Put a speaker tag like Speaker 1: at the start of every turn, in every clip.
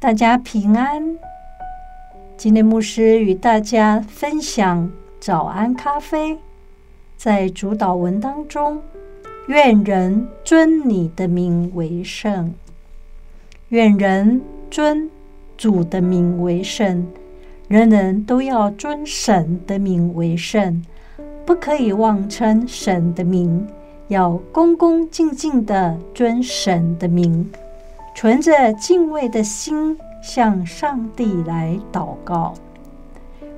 Speaker 1: 大家平安。今天牧师与大家分享早安咖啡，在主祷文当中，愿人尊你的名为圣，愿人尊主的名为圣，人人都要尊神的名为圣，不可以妄称神的名，要恭恭敬敬的尊神的名。存着敬畏的心向上帝来祷告，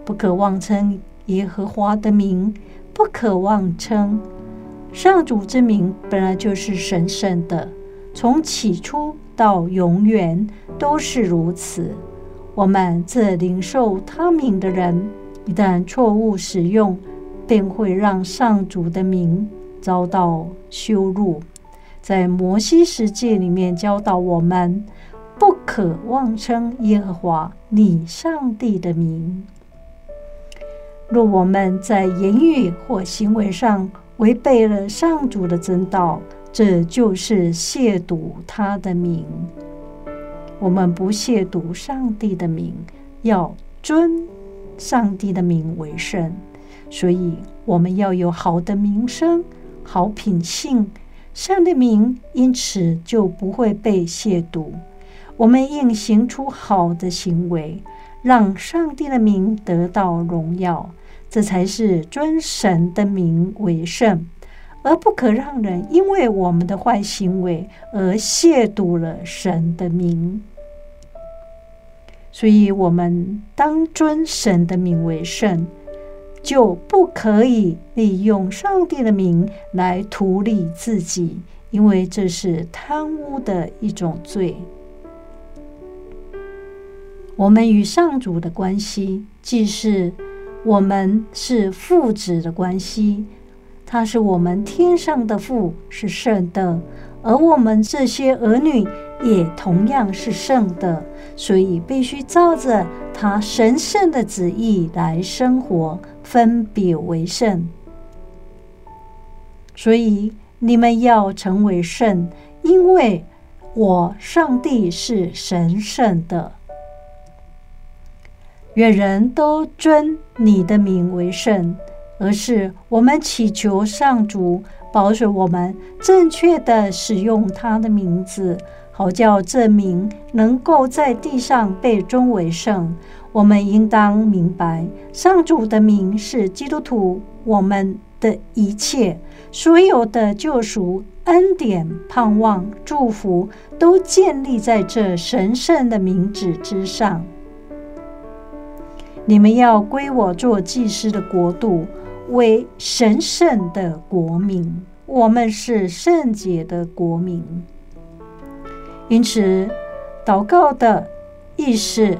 Speaker 1: 不可妄称耶和华的名，不可妄称上主之名，本来就是神圣的，从起初到永远都是如此。我们这领受他名的人，一旦错误使用，便会让上主的名遭到羞辱。在摩西十诫里面教导我们，不可妄称耶和华你上帝的名。若我们在言语或行为上违背了上主的真道，这就是亵渎他的名。我们不亵渎上帝的名，要尊上帝的名为圣。所以，我们要有好的名声、好品性。上帝的名因此就不会被亵渎。我们应行出好的行为，让上帝的名得到荣耀，这才是尊神的名为圣，而不可让人因为我们的坏行为而亵渎了神的名。所以，我们当尊神的名为圣。就不可以利用上帝的名来图利自己，因为这是贪污的一种罪。我们与上主的关系，既是我们是父子的关系，他是我们天上的父，是圣的，而我们这些儿女也同样是圣的，所以必须照着他神圣的旨意来生活。分别为圣，所以你们要成为圣，因为我上帝是神圣的。愿人都尊你的名为圣，而是我们祈求上主保守我们正确的使用他的名字，好叫这名能够在地上被尊为圣。我们应当明白，上主的名是基督徒，我们的一切所有的救赎、恩典、盼望、祝福，都建立在这神圣的名字之上。你们要归我做祭司的国度，为神圣的国民。我们是圣洁的国民。因此，祷告的意思。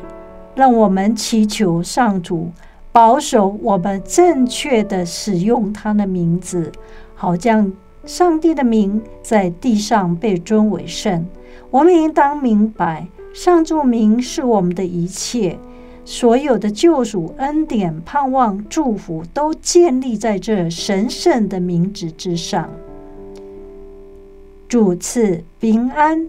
Speaker 1: 让我们祈求上主保守我们正确的使用他的名字，好将上帝的名在地上被尊为圣。我们应当明白，上主名是我们的一切，所有的救赎、恩典、盼望、祝福，都建立在这神圣的名字之上。主赐平安。